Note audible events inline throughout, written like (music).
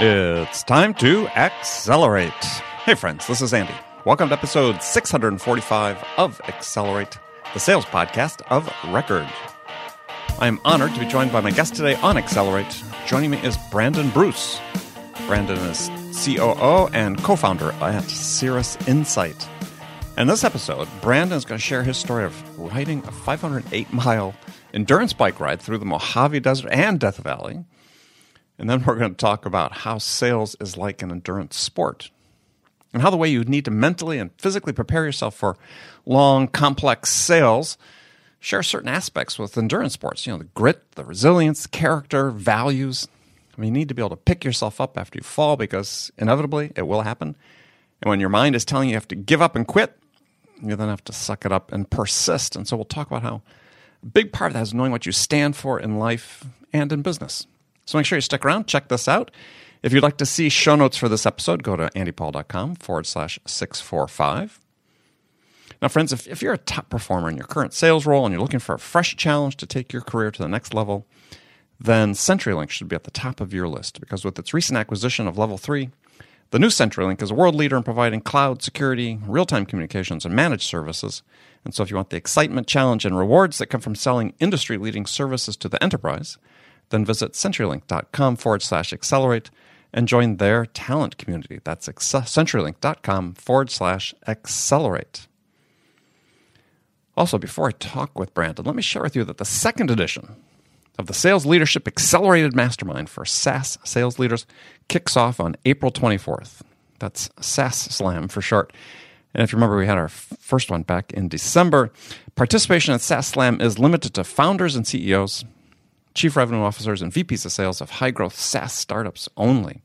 It's time to accelerate. Hey, friends, this is Andy. Welcome to episode 645 of Accelerate, the sales podcast of record. I am honored to be joined by my guest today on Accelerate. Joining me is Brandon Bruce. Brandon is COO and co founder at Cirrus Insight. In this episode, Brandon is going to share his story of riding a 508 mile endurance bike ride through the Mojave Desert and Death Valley. And then we're going to talk about how sales is like an endurance sport and how the way you need to mentally and physically prepare yourself for long, complex sales share certain aspects with endurance sports. You know, the grit, the resilience, character, values. I mean, you need to be able to pick yourself up after you fall because inevitably it will happen. And when your mind is telling you you have to give up and quit, you then have to suck it up and persist. And so we'll talk about how big part of that is knowing what you stand for in life and in business. So make sure you stick around, check this out. If you'd like to see show notes for this episode, go to andypaul.com forward slash 645. Now, friends, if, if you're a top performer in your current sales role and you're looking for a fresh challenge to take your career to the next level, then CenturyLink should be at the top of your list because with its recent acquisition of Level 3, the new CenturyLink is a world leader in providing cloud security, real time communications, and managed services. And so, if you want the excitement, challenge, and rewards that come from selling industry leading services to the enterprise, then visit CenturyLink.com forward slash accelerate and join their talent community. That's CenturyLink.com forward slash accelerate. Also, before I talk with Brandon, let me share with you that the second edition of the Sales Leadership Accelerated Mastermind for SaaS sales leaders kicks off on April 24th. That's SaaS Slam for short. And if you remember, we had our first one back in December. Participation at SaaS Slam is limited to founders and CEOs, chief revenue officers, and VPs of sales of high growth SaaS startups only.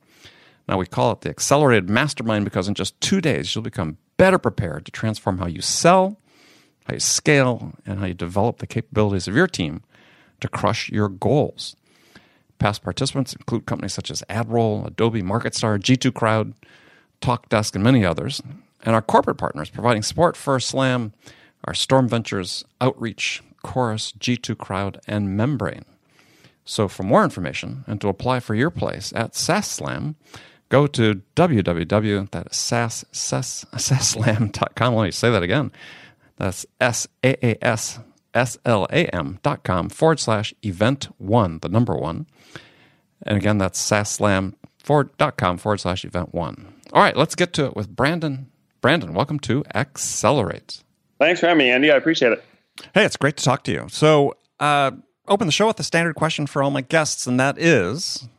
Now, we call it the Accelerated Mastermind because in just two days, you'll become better prepared to transform how you sell how you scale, and how you develop the capabilities of your team to crush your goals. Past participants include companies such as AdRoll, Adobe MarketStar, G2 Crowd, TalkDesk, and many others. And our corporate partners providing support for Slam are Storm Ventures, Outreach, Chorus, G2 Crowd, and Membrane. So for more information and to apply for your place at SaaS Slam, go to www.saasslam.com. Let me say that again. That's S A A S S L A M dot com forward slash event one, the number one. And again, that's saasslam dot com forward slash event one. All right, let's get to it with Brandon. Brandon, welcome to Accelerate. Thanks for having me, Andy. I appreciate it. Hey, it's great to talk to you. So, uh, open the show with a standard question for all my guests, and that is,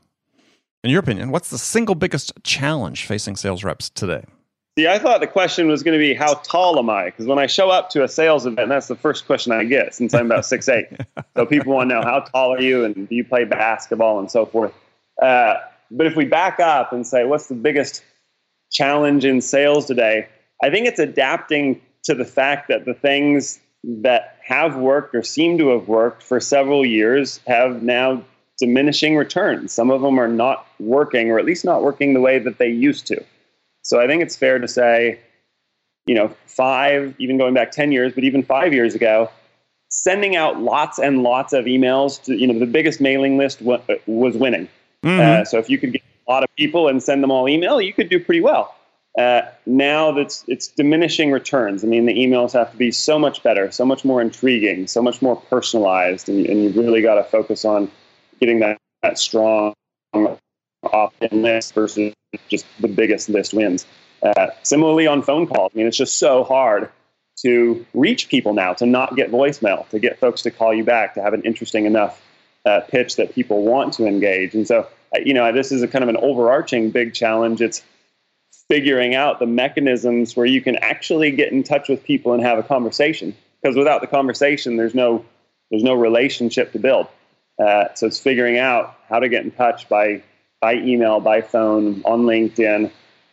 in your opinion, what's the single biggest challenge facing sales reps today? See, I thought the question was going to be how tall am I? Because when I show up to a sales event, that's the first question I get since I'm about six eight. (laughs) So people want to know how tall are you and do you play basketball and so forth. Uh, but if we back up and say what's the biggest challenge in sales today, I think it's adapting to the fact that the things that have worked or seem to have worked for several years have now diminishing returns. Some of them are not working, or at least not working the way that they used to. So I think it's fair to say, you know, five, even going back 10 years, but even five years ago, sending out lots and lots of emails to, you know, the biggest mailing list w- was winning. Mm-hmm. Uh, so if you could get a lot of people and send them all email, you could do pretty well. Uh, now that's it's diminishing returns. I mean, the emails have to be so much better, so much more intriguing, so much more personalized, and, and you've really got to focus on getting that, that strong opt-in list versus just the biggest list wins. Uh, similarly on phone calls, I mean, it's just so hard to reach people now, to not get voicemail, to get folks to call you back, to have an interesting enough uh, pitch that people want to engage. And so, uh, you know, this is a kind of an overarching big challenge. It's figuring out the mechanisms where you can actually get in touch with people and have a conversation. Because without the conversation, there's no there's no relationship to build. Uh, so it's figuring out how to get in touch by by email, by phone, on LinkedIn,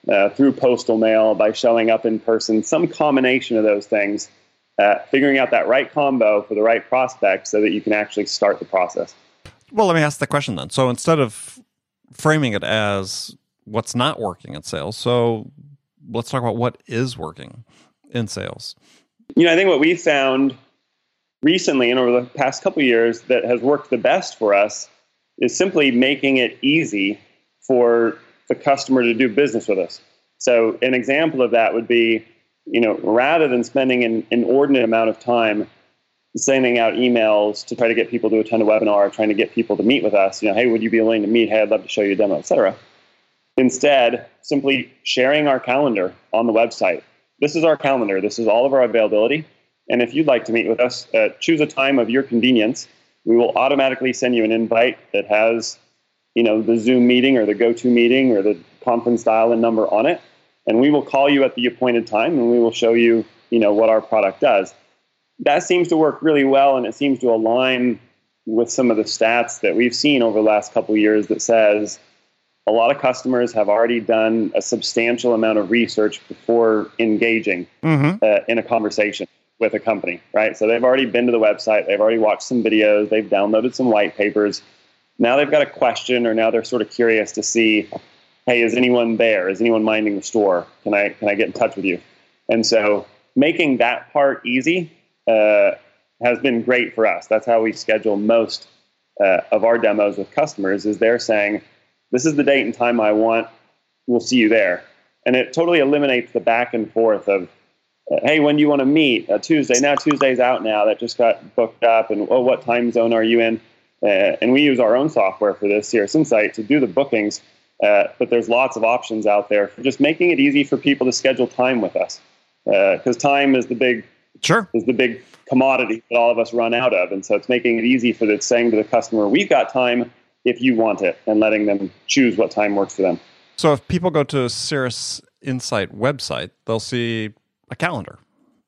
uh, through postal mail, by showing up in person, some combination of those things, uh, figuring out that right combo for the right prospect so that you can actually start the process. Well, let me ask the question then. So instead of framing it as what's not working in sales, so let's talk about what is working in sales. You know, I think what we found recently and over the past couple years that has worked the best for us is simply making it easy for the customer to do business with us. So an example of that would be, you know, rather than spending an inordinate amount of time sending out emails to try to get people to attend a webinar, trying to get people to meet with us, you know, hey, would you be willing to meet? Hey, I'd love to show you a demo, etc. Instead, simply sharing our calendar on the website. This is our calendar. This is all of our availability. And if you'd like to meet with us, uh, choose a time of your convenience. We will automatically send you an invite that has, you know, the Zoom meeting or the GoToMeeting or the conference dial and number on it. And we will call you at the appointed time and we will show you, you know, what our product does. That seems to work really well and it seems to align with some of the stats that we've seen over the last couple years that says a lot of customers have already done a substantial amount of research before engaging mm-hmm. uh, in a conversation with a company, right? So they've already been to the website, they've already watched some videos, they've downloaded some white papers. Now they've got a question, or now they're sort of curious to see, hey, is anyone there? Is anyone minding the store? Can I can I get in touch with you? And so making that part easy uh, has been great for us. That's how we schedule most uh, of our demos with customers. Is they're saying, this is the date and time I want. We'll see you there. And it totally eliminates the back and forth of, hey, when do you want to meet? Uh, Tuesday. Now Tuesday's out now. That just got booked up. And oh, what time zone are you in? Uh, and we use our own software for this here, Insight, to do the bookings. Uh, but there's lots of options out there for just making it easy for people to schedule time with us. Because uh, time is the big sure is the big commodity that all of us run out of, and so it's making it easy for the saying to the customer, "We've got time if you want it and letting them choose what time works for them. So if people go to Cirrus Insight website, they'll see a calendar.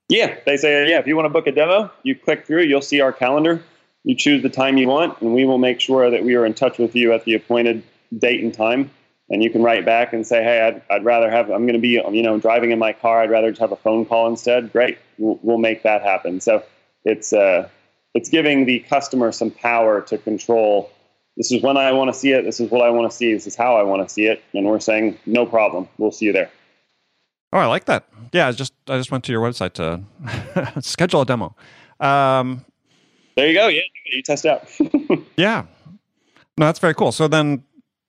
Yeah, they say, yeah, if you want to book a demo, you click through, you'll see our calendar. You choose the time you want, and we will make sure that we are in touch with you at the appointed date and time. And you can write back and say, hey, I'd, I'd rather have, I'm going to be, you know, driving in my car. I'd rather just have a phone call instead. Great. We'll, we'll make that happen. So it's, uh, it's giving the customer some power to control this is when I want to see it. This is what I want to see. This is how I want to see it. And we're saying, no problem. We'll see you there. Oh, I like that. Yeah, I just I just went to your website to (laughs) schedule a demo. Um, there you go. Yeah, you test out. (laughs) yeah, no, that's very cool. So then,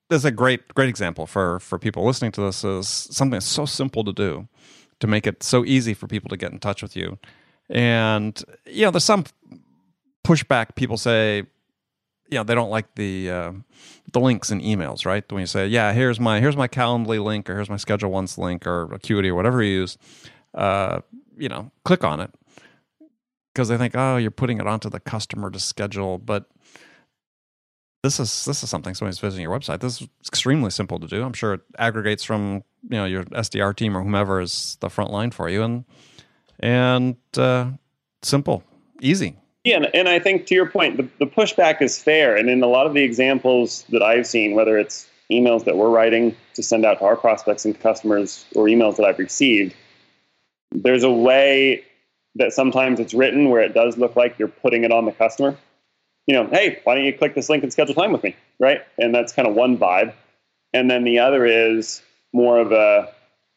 there's a great great example for for people listening to this is something that's so simple to do to make it so easy for people to get in touch with you. And you know, there's some pushback. People say, you know they don't like the uh, the links and emails, right? When you say, "Yeah, here's my here's my Calendly link, or here's my Schedule Once link, or Acuity, or whatever you use," uh, you know, click on it because they think, "Oh, you're putting it onto the customer to schedule." But this is this is something somebody's visiting your website. This is extremely simple to do. I'm sure it aggregates from you know your SDR team or whomever is the front line for you, and and uh, simple, easy. Yeah, and, I think to your point, the, the pushback is fair. And in a lot of the examples that I've seen, whether it's emails that we're writing to send out to our prospects and customers or emails that I've received, there's a way that sometimes it's written where it does look like you're putting it on the customer. You know, hey, why don't you click this link and schedule time with me? Right. And that's kind of one vibe. And then the other is more of a,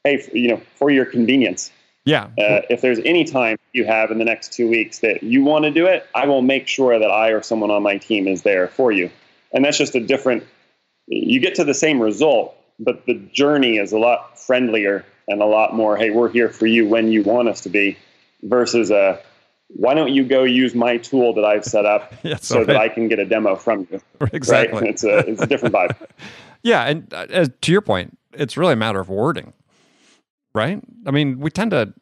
hey, you know, for your convenience. Yeah. Uh, if there's any time you have in the next two weeks that you want to do it, I will make sure that I or someone on my team is there for you. And that's just a different, you get to the same result, but the journey is a lot friendlier and a lot more, hey, we're here for you when you want us to be, versus a, why don't you go use my tool that I've set up (laughs) so right. that I can get a demo from you? (laughs) Exactly. Right? It's, a, it's a different vibe. (laughs) yeah. And uh, to your point, it's really a matter of wording right? I mean, we tend to.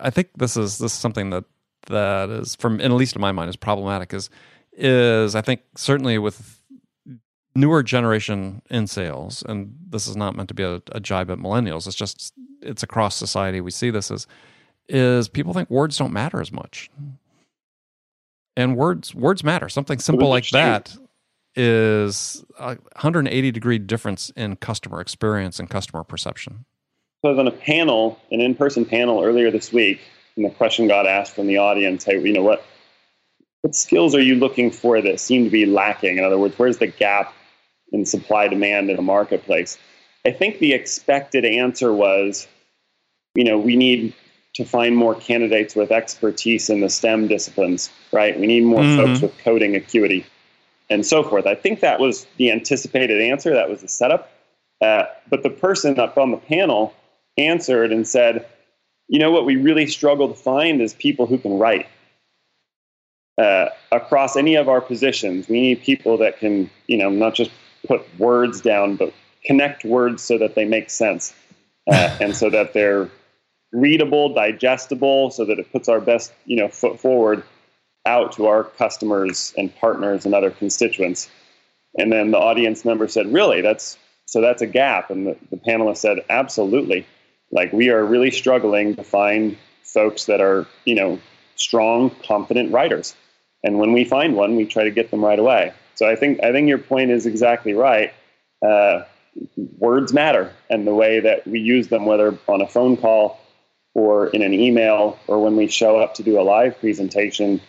I think this is this is something that that is from, at least in my mind, is problematic. Is is I think certainly with newer generation in sales, and this is not meant to be a, a jibe at millennials. It's just it's across society. We see this as is people think words don't matter as much, and words words matter. Something simple like that is a 180 degree difference in customer experience and customer perception. So I was on a panel, an in-person panel earlier this week, and the question got asked from the audience, hey, you know, what what skills are you looking for that seem to be lacking? In other words, where's the gap in supply demand in a marketplace? I think the expected answer was, you know, we need to find more candidates with expertise in the STEM disciplines, right? We need more mm-hmm. folks with coding acuity. and so forth. I think that was the anticipated answer. That was the setup. Uh, but the person up on the panel answered and said, "You know what? We really struggle to find is people who can write." Uh, across any of our positions, we need people that can, you know, not just put words down, but connect words so that they make sense uh, (laughs) and so that they're readable, digestible, so that it puts our best, you know, foot forward out to our customers and partners and other constituents. And then the audience member said, "Really? That's so that's a gap." And the, the panelist said, "Absolutely. Like we are really struggling to find folks that are, you know, strong, confident writers. And when we find one, we try to get them right away. So I think I think your point is exactly right. Uh, words matter, and the way that we use them, whether on a phone call or in an email or when we show up to do a live presentation,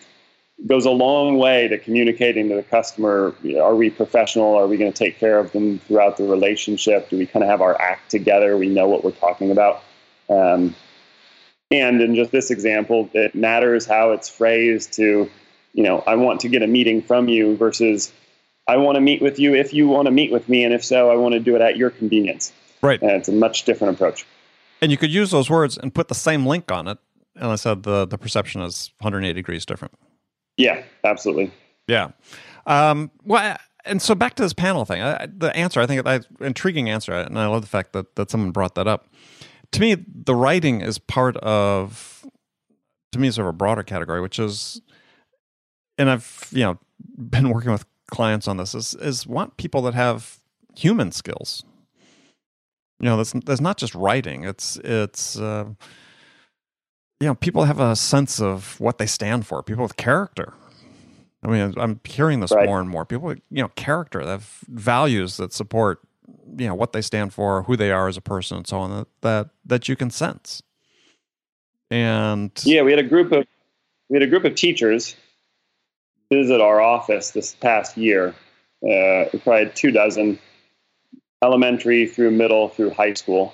goes a long way to communicating to the customer are we professional? Are we going to take care of them throughout the relationship? Do we kind of have our act together? We know what we're talking about. Um, and in just this example it matters how it's phrased to you know i want to get a meeting from you versus i want to meet with you if you want to meet with me and if so i want to do it at your convenience. Right. And it's a much different approach. And you could use those words and put the same link on it. And i said the the perception is 180 degrees different yeah, absolutely. Yeah. Um, well, and so back to this panel thing. I, the answer, I think, an intriguing answer, and I love the fact that that someone brought that up. To me, the writing is part of, to me, sort of a broader category, which is, and I've you know been working with clients on this is is want people that have human skills. You know, there's, there's not just writing. It's it's. Uh, you know, people have a sense of what they stand for. People with character. I mean, I'm hearing this right. more and more. People, with, you know, character, that have values that support, you know, what they stand for, who they are as a person, and so on. That that, that you can sense. And yeah, we had a group of we had a group of teachers visit our office this past year. Uh, we probably had two dozen, elementary through middle through high school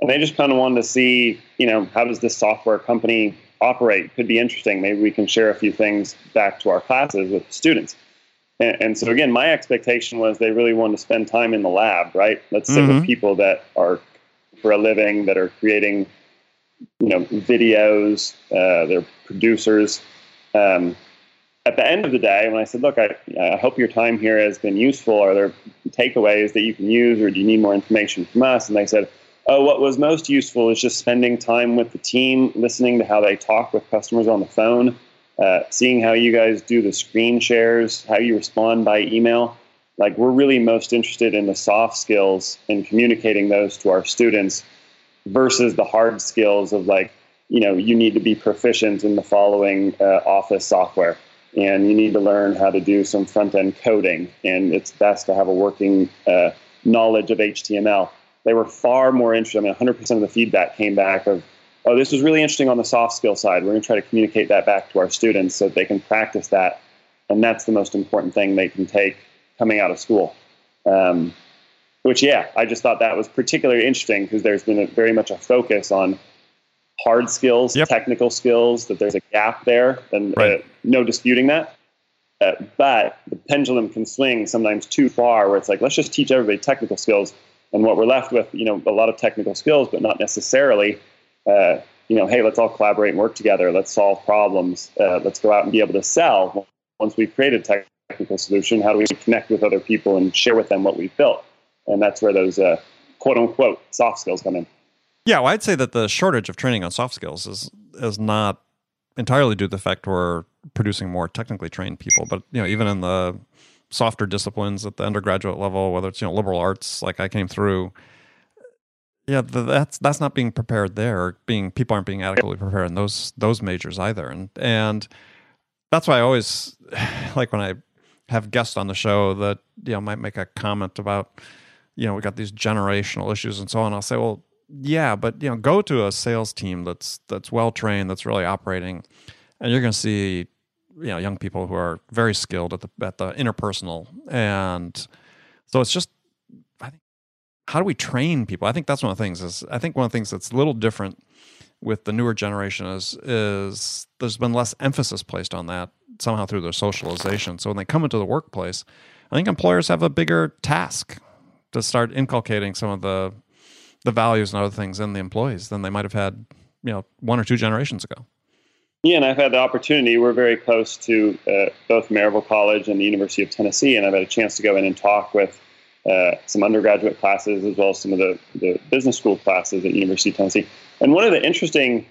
and they just kind of wanted to see, you know, how does this software company operate? Could be interesting. Maybe we can share a few things back to our classes with students. And, and so again, my expectation was they really wanted to spend time in the lab, right? Let's sit mm-hmm. with people that are for a living, that are creating, you know, videos. Uh, they're producers. Um, at the end of the day, when I said, "Look, I, I hope your time here has been useful. Are there takeaways that you can use, or do you need more information from us?" And they said uh, what was most useful is just spending time with the team, listening to how they talk with customers on the phone, uh, seeing how you guys do the screen shares, how you respond by email. Like, we're really most interested in the soft skills and communicating those to our students versus the hard skills of, like, you know, you need to be proficient in the following uh, office software and you need to learn how to do some front end coding. And it's best to have a working uh, knowledge of HTML they were far more interested. I mean, 100% of the feedback came back of, oh, this was really interesting on the soft skill side. We're going to try to communicate that back to our students so that they can practice that. And that's the most important thing they can take coming out of school. Um, which, yeah, I just thought that was particularly interesting because there's been a, very much a focus on hard skills, yep. technical skills, that there's a gap there, and uh, right. uh, no disputing that. Uh, but the pendulum can swing sometimes too far, where it's like, let's just teach everybody technical skills and what we're left with, you know, a lot of technical skills, but not necessarily, uh, you know, hey, let's all collaborate and work together. Let's solve problems. Uh, let's go out and be able to sell. Once we've created a technical solution, how do we connect with other people and share with them what we've built? And that's where those uh, quote unquote soft skills come in. Yeah, well, I'd say that the shortage of training on soft skills is is not entirely due to the fact we're producing more technically trained people, but you know, even in the softer disciplines at the undergraduate level, whether it's you know liberal arts, like I came through. Yeah, the, that's that's not being prepared there. Being people aren't being adequately prepared in those those majors either, and and that's why I always (sighs) like when I have guests on the show that you know might make a comment about you know we got these generational issues and so on. I'll say, well, yeah, but you know, go to a sales team that's that's well trained, that's really operating, and you're going to see you know young people who are very skilled at the at the interpersonal and so it's just i think how do we train people i think that's one of the things is i think one of the things that's a little different with the newer generation is is there's been less emphasis placed on that somehow through their socialization. So when they come into the workplace, I think employers have a bigger task to start inculcating some of the the values and other things in the employees than they might have had, you know, one or two generations ago. Yeah, and I've had the opportunity. We're very close to uh, both Maryville College and the University of Tennessee, and I've had a chance to go in and talk with uh, some undergraduate classes as well as some of the, the business school classes at University of Tennessee. And one of the interesting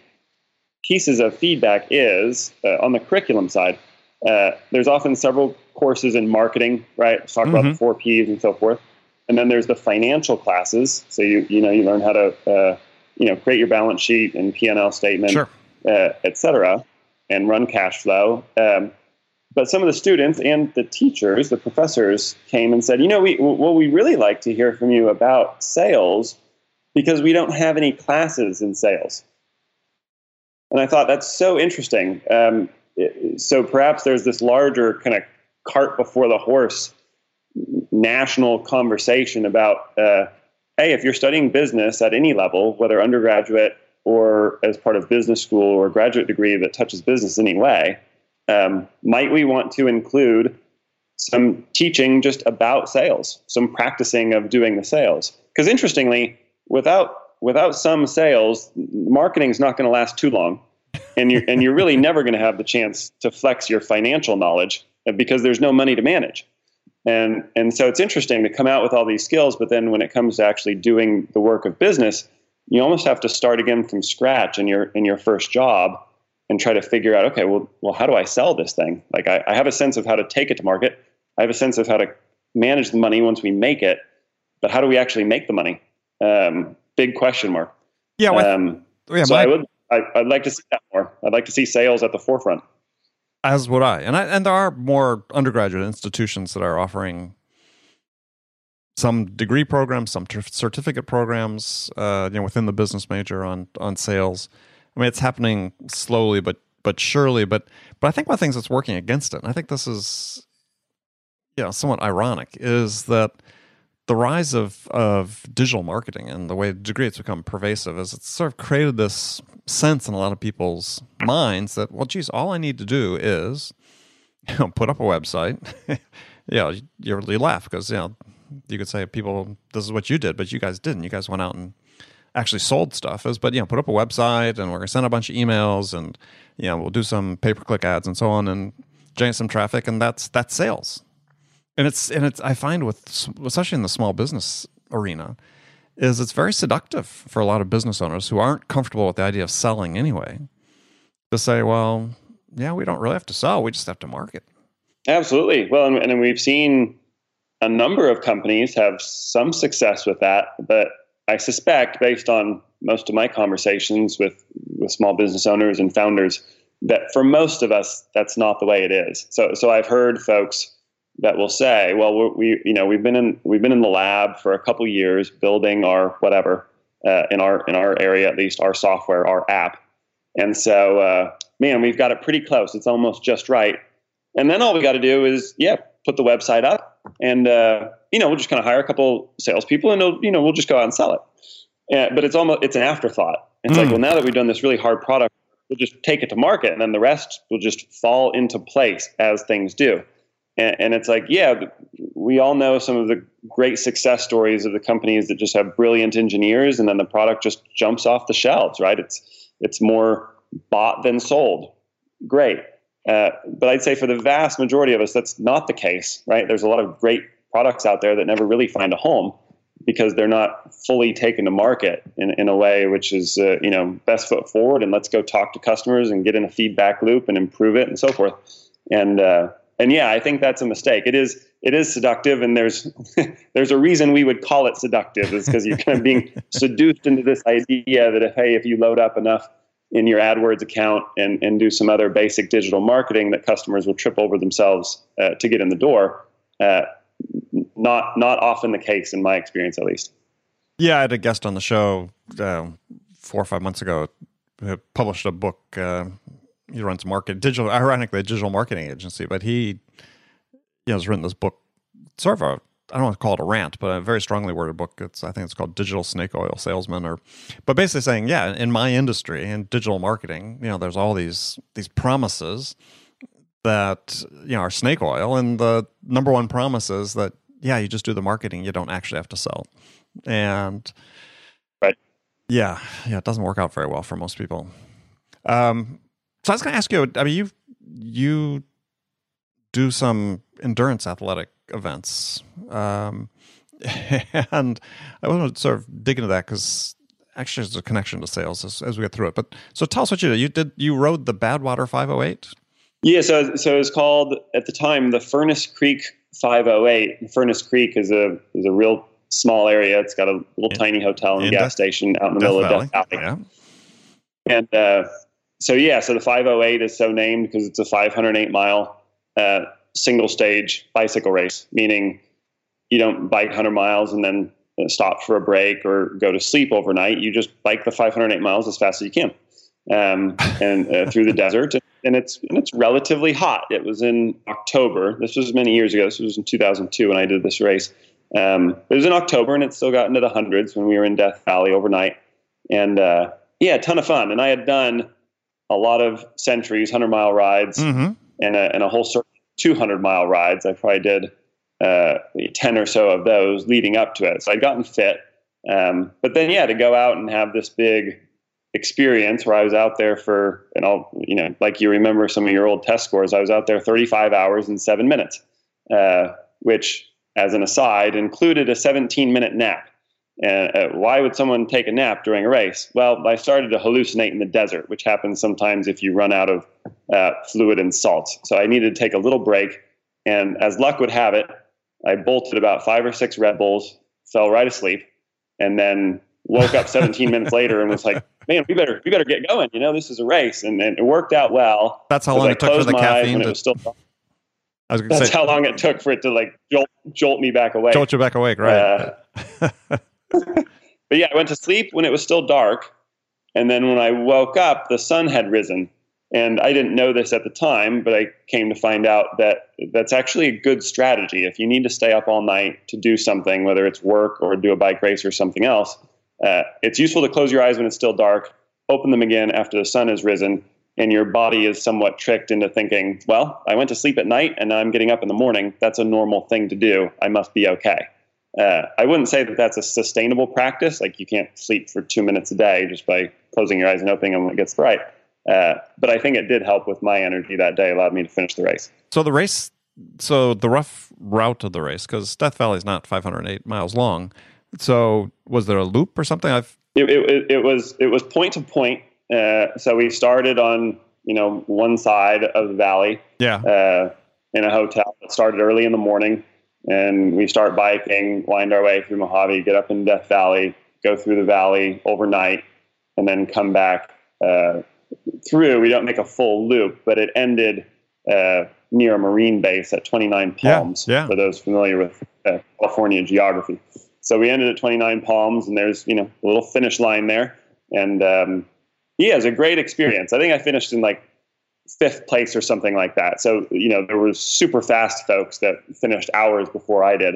pieces of feedback is uh, on the curriculum side. Uh, there's often several courses in marketing, right? Let's talk mm-hmm. about the four P's and so forth. And then there's the financial classes. So you you know you learn how to uh, you know create your balance sheet and P and L statement, sure. Uh, et cetera, and run cash flow. Um, but some of the students and the teachers, the professors, came and said, you know, we well we really like to hear from you about sales because we don't have any classes in sales. And I thought that's so interesting. Um, so perhaps there's this larger kind of cart before the horse national conversation about uh, hey, if you're studying business at any level, whether undergraduate or as part of business school or graduate degree that touches business anyway, um, might we want to include some teaching just about sales, some practicing of doing the sales? Because interestingly, without without some sales, marketing is not going to last too long, and you're and you're really (laughs) never going to have the chance to flex your financial knowledge because there's no money to manage. And, and so it's interesting to come out with all these skills, but then when it comes to actually doing the work of business, you almost have to start again from scratch in your in your first job and try to figure out, okay, well, well, how do I sell this thing? Like I, I have a sense of how to take it to market. I have a sense of how to manage the money once we make it, but how do we actually make the money? Um, big question mark. Yeah. Well, um, yeah so my, I would, I, I'd like to see that more. I'd like to see sales at the forefront. As would I. And I, and there are more undergraduate institutions that are offering some degree programs, some ter- certificate programs, uh, you know, within the business major on on sales. I mean, it's happening slowly, but but surely. But but I think one of the things that's working against it, and I think this is, you know, somewhat ironic, is that the rise of, of digital marketing and the way degree it's become pervasive is it's sort of created this sense in a lot of people's minds that, well, geez, all I need to do is (laughs) you know, put up a website. (laughs) you know, you, you laugh because, you know, you could say people, this is what you did, but you guys didn't. You guys went out and actually sold stuff. Is but you know, put up a website and we're gonna send a bunch of emails and you know, we'll do some pay per click ads and so on and generate some traffic and that's that's sales and it's and it's I find with especially in the small business arena is it's very seductive for a lot of business owners who aren't comfortable with the idea of selling anyway to say, well, yeah, we don't really have to sell; we just have to market. Absolutely. Well, and, and we've seen a number of companies have some success with that, but I suspect, based on most of my conversations with with small business owners and founders, that for most of us, that's not the way it is. So, so I've heard folks that will say, well, we, you know, we've been in we've been in the lab for a couple years building our whatever uh, in our in our area at least our software, our app, and so uh, man, we've got it pretty close. It's almost just right. And then all we got to do is yeah, put the website up, and uh, you know, we'll just kind of hire a couple salespeople, and you know, we'll just go out and sell it. But it's almost it's an afterthought. It's mm. like, well, now that we've done this really hard product, we'll just take it to market, and then the rest will just fall into place as things do. And, and, it's like, yeah, we all know some of the great success stories of the companies that just have brilliant engineers, and then the product just jumps off the shelves, right? It's it's more bought than sold. Great, uh, but I'd say for the vast majority of us, that's not the case, right? There's a lot of great products out there that never really find a home because they're not fully taken to market in, in a way which is uh, you know best foot forward and let's go talk to customers and get in a feedback loop and improve it and so forth and uh, and yeah, I think that's a mistake. It is it is seductive, and there's (laughs) there's a reason we would call it seductive is because you're kind of being (laughs) seduced into this idea that if hey, if you load up enough in your AdWords account and and do some other basic digital marketing, that customers will trip over themselves uh, to get in the door. Uh, not not often the case in my experience, at least. Yeah, I had a guest on the show uh, four or five months ago. Who published a book uh, he runs market digital ironically a digital marketing agency but he you know has written this book sort of a I don't want to call it a rant, but a very strongly worded book. It's I think it's called Digital Snake Oil Salesman, or but basically saying, yeah, in my industry in digital marketing, you know, there's all these these promises that you know are snake oil, and the number one promise is that yeah, you just do the marketing, you don't actually have to sell, and right, yeah, yeah, it doesn't work out very well for most people. Um, so I was going to ask you. I mean, you you do some endurance athletic events, um, (laughs) and I want to sort of dig into that because actually there's a connection to sales as, as we get through it. But so tell us what you did. You did you rode the Badwater 508? Yeah, so so it was called at the time the Furnace Creek 508. Furnace Creek is a is a real small area. It's got a little inn, tiny hotel and gas Death, station out in the Death middle Valley. of Death Valley. Yeah. And uh, so yeah, so the 508 is so named because it's a 508 mile uh, single stage bicycle race, meaning you don't bike 100 miles and then stop for a break or go to sleep overnight. You just bike the 508 miles as fast as you can, um, (laughs) and uh, through the desert. And it's and it's relatively hot. It was in October. This was many years ago. This was in 2002 when I did this race. Um, it was in October, and it still got into the hundreds when we were in Death Valley overnight. And uh, yeah, a ton of fun. And I had done a lot of centuries, 100 mile rides, mm-hmm. and, a, and a whole circle 200 mile rides. I probably did uh, 10 or so of those leading up to it. So I'd gotten fit. Um, but then, yeah, to go out and have this big experience where I was out there for, and I'll, you know, like you remember some of your old test scores, I was out there 35 hours and seven minutes, uh, which, as an aside, included a 17 minute nap. And uh, why would someone take a nap during a race? Well, I started to hallucinate in the desert, which happens sometimes if you run out of uh, fluid and salt. So I needed to take a little break. And as luck would have it, I bolted about five or six Red Bulls, fell right asleep, and then woke up 17 (laughs) minutes later and was like, "Man, we better we better get going." You know, this is a race, and, and it worked out well. That's how long it took for the caffeine. To... Still... I was That's say, how long it took for it to like jolt jolt me back awake. Jolt you back awake, right? Uh, (laughs) (laughs) but yeah, I went to sleep when it was still dark, and then when I woke up, the sun had risen. And I didn't know this at the time, but I came to find out that that's actually a good strategy. If you need to stay up all night to do something, whether it's work or do a bike race or something else, uh, it's useful to close your eyes when it's still dark, open them again after the sun has risen, and your body is somewhat tricked into thinking, well, I went to sleep at night and now I'm getting up in the morning. That's a normal thing to do. I must be okay. Uh, I wouldn't say that that's a sustainable practice. Like you can't sleep for two minutes a day just by closing your eyes and opening them when it gets bright. Uh, but I think it did help with my energy that day, allowed me to finish the race. So the race, so the rough route of the race, because Death Valley is not 508 miles long. So was there a loop or something? I've it, it, it was it was point to point. Uh, so we started on you know one side of the valley. Yeah. Uh, in a hotel that started early in the morning, and we start biking, wind our way through Mojave, get up in Death Valley, go through the valley overnight, and then come back uh, through. We don't make a full loop, but it ended uh, near a marine base at 29 Palms. Yeah, yeah. For those familiar with uh, California geography, so we ended at 29 Palms, and there's you know a little finish line there, and um, yeah, it was a great experience. I think I finished in like fifth place or something like that. So you know there were super fast folks that finished hours before I did.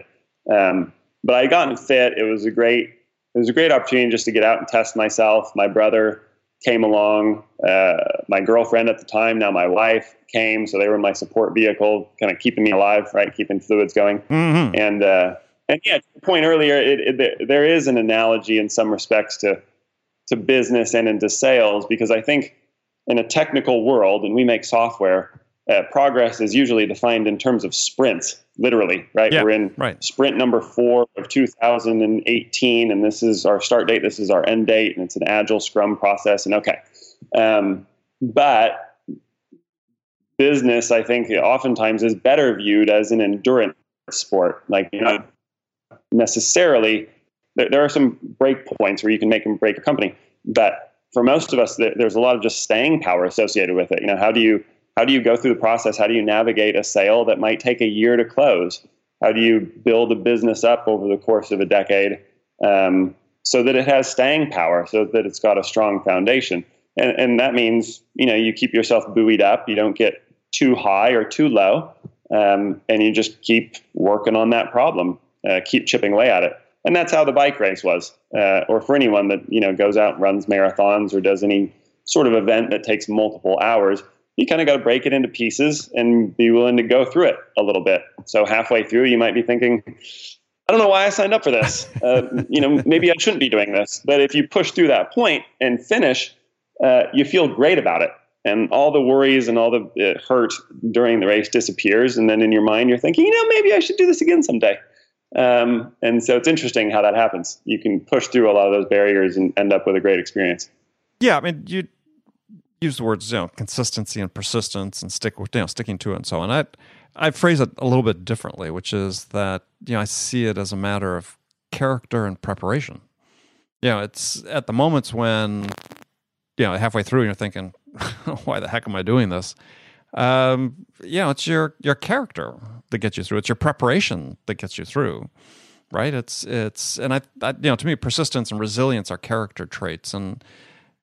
Um, but I gotten fit. It was a great it was a great opportunity just to get out and test myself. My brother came along. Uh, my girlfriend at the time, now my wife, came. So they were my support vehicle, kind of keeping me alive, right, keeping fluids going. Mm-hmm. And uh, and yeah, to the point earlier, it, it, there is an analogy in some respects to to business and into sales because I think in a technical world, and we make software, uh, progress is usually defined in terms of sprints, literally, right? Yeah, We're in right. sprint number four of 2018, and this is our start date, this is our end date, and it's an agile scrum process. And okay. Um, but business, I think, oftentimes is better viewed as an endurance sport. Like, you know, necessarily, there, there are some break points where you can make and break a company, but for most of us, there's a lot of just staying power associated with it. You know, how do you how do you go through the process? How do you navigate a sale that might take a year to close? How do you build a business up over the course of a decade um, so that it has staying power, so that it's got a strong foundation? And, and that means you know you keep yourself buoyed up. You don't get too high or too low, um, and you just keep working on that problem. Uh, keep chipping away at it. And that's how the bike race was, uh, or for anyone that you know goes out and runs marathons or does any sort of event that takes multiple hours you kind of got to break it into pieces and be willing to go through it a little bit. So halfway through, you might be thinking, I don't know why I signed up for this. (laughs) Uh, you know, maybe I shouldn't be doing this. But if you push through that point and finish, uh, you feel great about it. And all the worries and all the uh, hurt during the race disappears. And then in your mind, you're thinking, you know, maybe I should do this again someday. Um, and so it's interesting how that happens. You can push through a lot of those barriers and end up with a great experience. Yeah, I mean, you use the words, you know, consistency and persistence, and stick with, you know, sticking to it, and so on. I I phrase it a little bit differently, which is that you know I see it as a matter of character and preparation. You know, it's at the moments when you know halfway through you're thinking, (laughs) why the heck am I doing this? Um, you know, it's your your character that gets you through. It's your preparation that gets you through, right? It's it's and I, I you know to me persistence and resilience are character traits and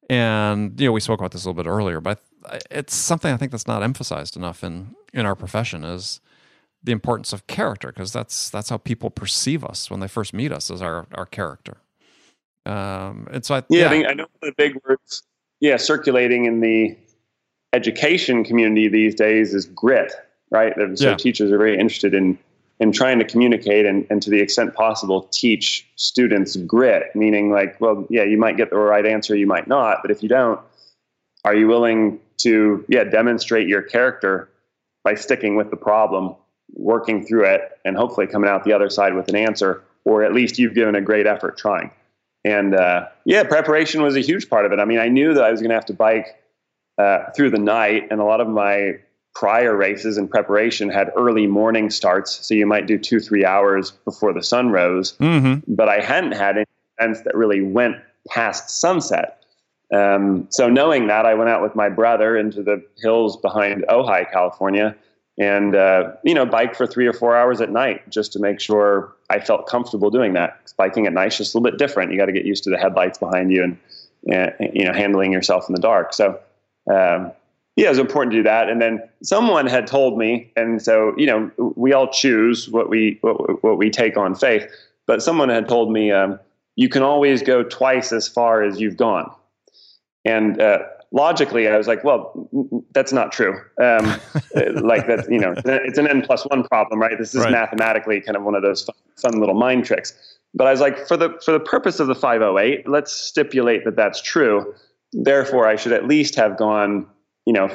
and you know we spoke about this a little bit earlier, but it's something I think that's not emphasized enough in in our profession is the importance of character because that's that's how people perceive us when they first meet us as our our character. Um, and so I, yeah, yeah. I, think, I know the big words, yeah, circulating in the education community these days is grit, right? So yeah. teachers are very interested in in trying to communicate and, and to the extent possible teach students grit, meaning like, well, yeah, you might get the right answer, you might not, but if you don't, are you willing to yeah demonstrate your character by sticking with the problem, working through it, and hopefully coming out the other side with an answer, or at least you've given a great effort trying. And uh, yeah, preparation was a huge part of it. I mean, I knew that I was going to have to bike uh, through the night, and a lot of my prior races in preparation had early morning starts. So you might do two, three hours before the sun rose. Mm-hmm. But I hadn't had any events that really went past sunset. Um, so knowing that, I went out with my brother into the hills behind Ojai, California, and uh, you know, bike for three or four hours at night just to make sure I felt comfortable doing that. Biking at night is just a little bit different. You got to get used to the headlights behind you and, and you know handling yourself in the dark. So um, yeah, it was important to do that. And then someone had told me, and so you know, we all choose what we what, what we take on faith. But someone had told me um, you can always go twice as far as you've gone. And uh, logically, I was like, well, that's not true. Um, (laughs) like that, you know, it's an n plus one problem, right? This is right. mathematically kind of one of those fun, fun little mind tricks. But I was like, for the for the purpose of the 508, let's stipulate that that's true. Therefore, I should at least have gone you know,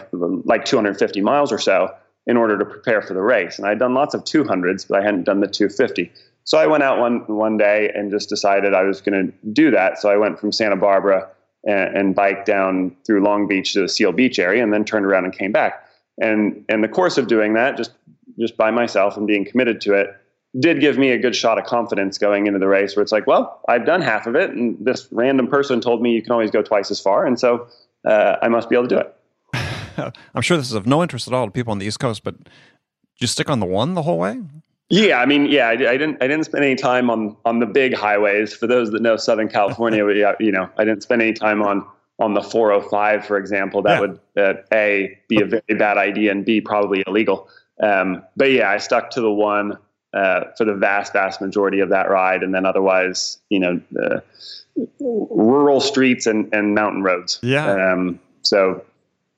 like 250 miles or so in order to prepare for the race. And I'd done lots of 200s, but I hadn't done the 250. So I went out one one day and just decided I was going to do that. So I went from Santa Barbara and, and biked down through Long Beach to the Seal Beach area, and then turned around and came back. And in the course of doing that, just just by myself and being committed to it, did give me a good shot of confidence going into the race. Where it's like, well, I've done half of it, and this random person told me you can always go twice as far, and so uh, I must be able to do it. (laughs) I'm sure this is of no interest at all to people on the East Coast, but you stick on the one the whole way? Yeah, I mean, yeah, I, I, didn't. I didn't spend any time on on the big highways. For those that know Southern California, (laughs) yeah, you know, I didn't spend any time on on the 405, for example. That yeah. would uh, a be a very bad idea and b probably illegal. Um, but yeah, I stuck to the one uh, for the vast, vast majority of that ride, and then otherwise, you know, uh, rural streets and, and mountain roads. Yeah. Um, so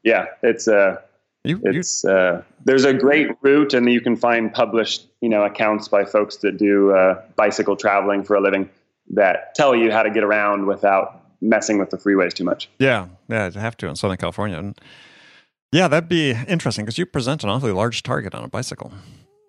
yeah, it's uh, you, it's uh, there's a great route, and you can find published you know accounts by folks that do uh, bicycle traveling for a living that tell you how to get around without messing with the freeways too much. Yeah, yeah, I have to in Southern California. And yeah, that'd be interesting because you present an awfully large target on a bicycle.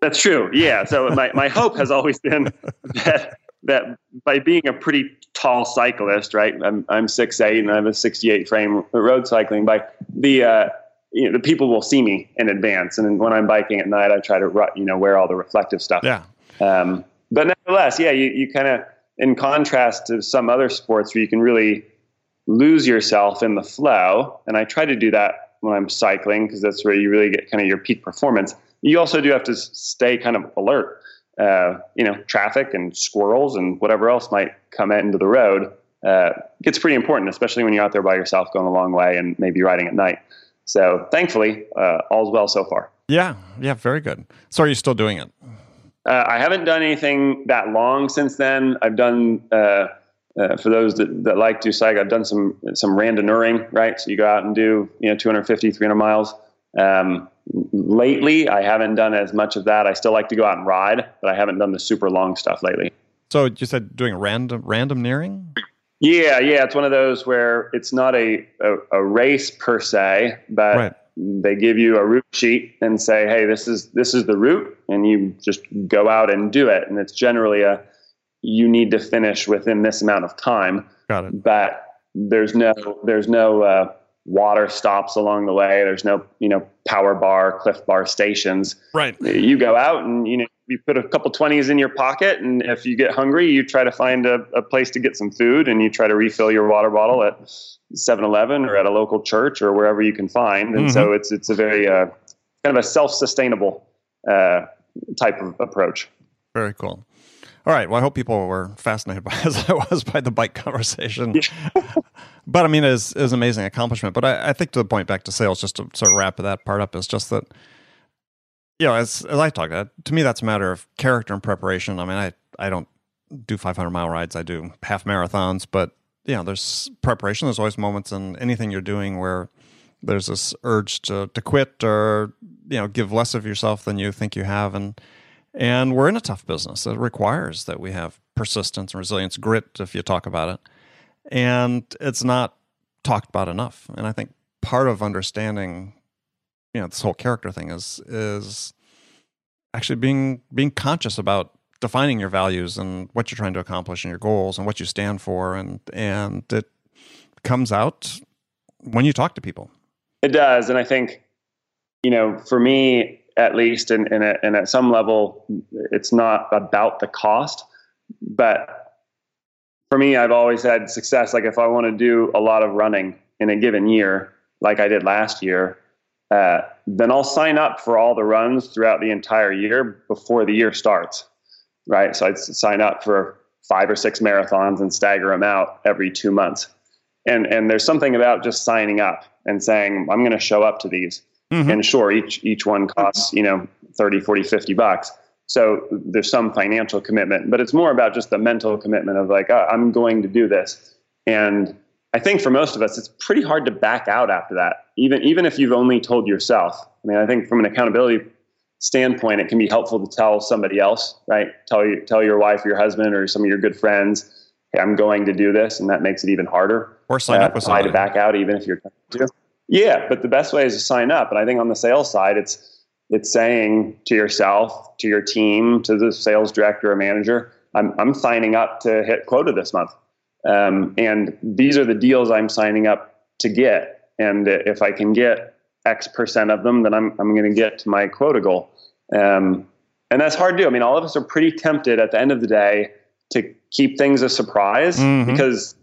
That's true. Yeah. So my, my hope has always been (laughs) that that by being a pretty tall cyclist, right? I'm I'm six eight and I have a 68 frame road cycling. By the uh, you know the people will see me in advance, and when I'm biking at night, I try to you know wear all the reflective stuff. Yeah. Um, but nevertheless, yeah, you you kind of in contrast to some other sports where you can really lose yourself in the flow, and I try to do that when I'm cycling because that's where you really get kind of your peak performance. You also do have to stay kind of alert uh, you know, traffic and squirrels and whatever else might come into the road uh, gets pretty important, especially when you're out there by yourself going a long way and maybe riding at night. So thankfully, uh, all's well so far. Yeah, yeah, very good. So are you still doing it? Uh, I haven't done anything that long since then. I've done, uh, uh, for those that, that like to cycle, I've done some some randonneuring, right? So you go out and do, you know, 250, 300 miles. Um, lately, I haven't done as much of that. I still like to go out and ride, but I haven't done the super long stuff lately. So you said doing a random randonneuring? Yeah, yeah. It's one of those where it's not a a, a race per se, but right. they give you a route sheet and say, "Hey, this is this is the route," and you just go out and do it. And it's generally a you need to finish within this amount of time. Got it. But there's no there's no uh, water stops along the way. There's no you know power bar, Clif Bar stations. Right. You go out and you know you put a couple 20s in your pocket and if you get hungry you try to find a, a place to get some food and you try to refill your water bottle at 7-eleven or at a local church or wherever you can find and mm-hmm. so it's it's a very uh, kind of a self-sustainable uh, type of approach very cool all right well i hope people were fascinated by (laughs) as i was by the bike conversation (laughs) but i mean it's, it's an amazing accomplishment but I, I think to the point back to sales just to sort of wrap that part up is just that you know, as as I talk, uh, to me that's a matter of character and preparation. I mean, I I don't do 500 mile rides. I do half marathons, but you know, there's preparation. There's always moments in anything you're doing where there's this urge to to quit or you know give less of yourself than you think you have, and and we're in a tough business. It requires that we have persistence and resilience, grit, if you talk about it, and it's not talked about enough. And I think part of understanding you know this whole character thing is is actually being being conscious about defining your values and what you're trying to accomplish and your goals and what you stand for and and it comes out when you talk to people it does and i think you know for me at least and, and, at, and at some level it's not about the cost but for me i've always had success like if i want to do a lot of running in a given year like i did last year uh, then I'll sign up for all the runs throughout the entire year before the year starts. Right. So I'd sign up for five or six marathons and stagger them out every two months. And, and there's something about just signing up and saying, I'm going to show up to these. Mm-hmm. And sure, each, each one costs, you know, 30, 40, 50 bucks. So there's some financial commitment, but it's more about just the mental commitment of like, oh, I'm going to do this. And I think for most of us, it's pretty hard to back out after that, even even if you've only told yourself. I mean, I think from an accountability standpoint, it can be helpful to tell somebody else, right? Tell you tell your wife or your husband or some of your good friends, hey, I'm going to do this, and that makes it even harder. Or sign uh, up with somebody to back out, even if you're to. Yeah, but the best way is to sign up. And I think on the sales side, it's it's saying to yourself, to your team, to the sales director or manager, I'm I'm signing up to hit quota this month. Um, and these are the deals I'm signing up to get. And if I can get X percent of them, then I'm, I'm going to get to my quota goal. Um, and that's hard to do. I mean, all of us are pretty tempted at the end of the day to keep things a surprise mm-hmm. because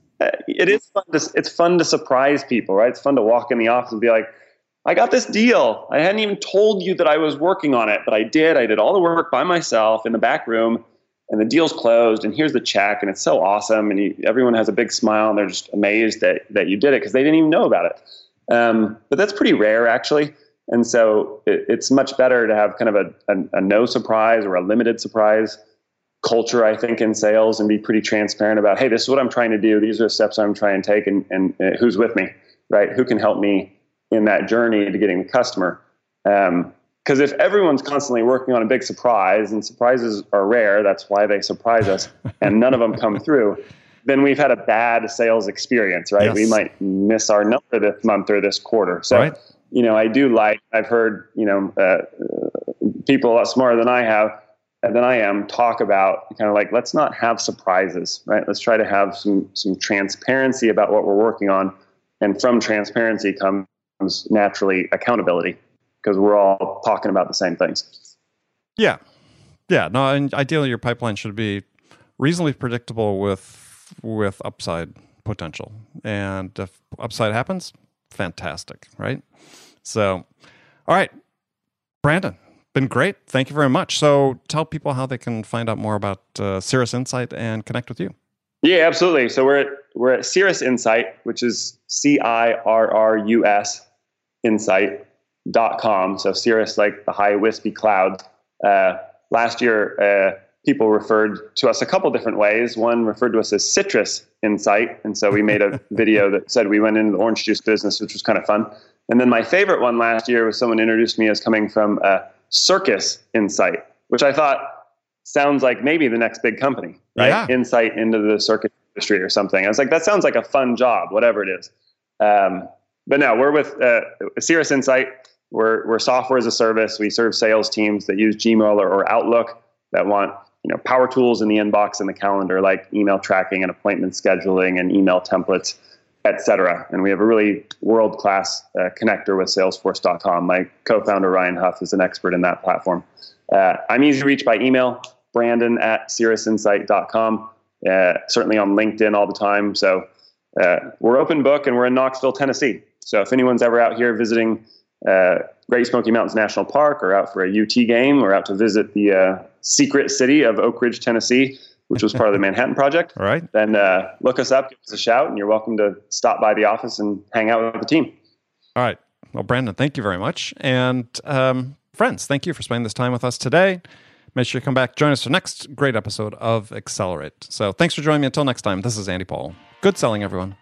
it is fun to, it's fun to surprise people, right? It's fun to walk in the office and be like, I got this deal. I hadn't even told you that I was working on it, but I did. I did all the work by myself in the back room and the deal's closed and here's the check and it's so awesome and you, everyone has a big smile and they're just amazed that that you did it because they didn't even know about it um, but that's pretty rare actually and so it, it's much better to have kind of a, a, a, no surprise or a limited surprise culture i think in sales and be pretty transparent about hey this is what i'm trying to do these are the steps i'm trying to take and, and, and who's with me right who can help me in that journey to getting the customer um, because if everyone's constantly working on a big surprise and surprises are rare, that's why they surprise us, (laughs) and none of them come through, then we've had a bad sales experience, right? Yes. We might miss our number this month or this quarter. So, right. you know, I do like, I've heard, you know, uh, people a lot smarter than I have, than I am, talk about kind of like, let's not have surprises, right? Let's try to have some, some transparency about what we're working on. And from transparency comes naturally accountability because we're all talking about the same things. Yeah, yeah. No, and ideally your pipeline should be reasonably predictable with with upside potential, and if upside happens, fantastic, right? So, all right, Brandon, been great. Thank you very much. So, tell people how they can find out more about uh, Cirrus Insight and connect with you. Yeah, absolutely. So we're at we're at Cirrus Insight, which is C I R R U S Insight dot com. So Cirrus, like the high wispy cloud. Uh, last year, uh, people referred to us a couple different ways. One referred to us as Citrus Insight, and so we made a (laughs) video that said we went into the orange juice business, which was kind of fun. And then my favorite one last year was someone introduced me as coming from uh, Circus Insight, which I thought sounds like maybe the next big company, right? Yeah. Insight into the circuit industry or something. I was like, that sounds like a fun job, whatever it is. Um, but no, we're with uh, Cirrus Insight. We're, we're software as a service. We serve sales teams that use Gmail or, or Outlook that want you know power tools in the inbox and the calendar, like email tracking and appointment scheduling and email templates, etc. And we have a really world class uh, connector with Salesforce.com. My co-founder Ryan Huff is an expert in that platform. Uh, I'm easy to reach by email, Brandon at cirrusinsight.com. Uh, certainly on LinkedIn all the time. So uh, we're open book and we're in Knoxville, Tennessee. So if anyone's ever out here visiting uh, Great Smoky Mountains National Park or out for a UT game or out to visit the uh, secret city of Oak Ridge, Tennessee, which was part of the Manhattan Project, All right. then uh, look us up, give us a shout, and you're welcome to stop by the office and hang out with the team. All right. Well, Brandon, thank you very much. And um, friends, thank you for spending this time with us today. Make sure you come back, join us for next great episode of Accelerate. So thanks for joining me. Until next time, this is Andy Paul. Good selling, everyone.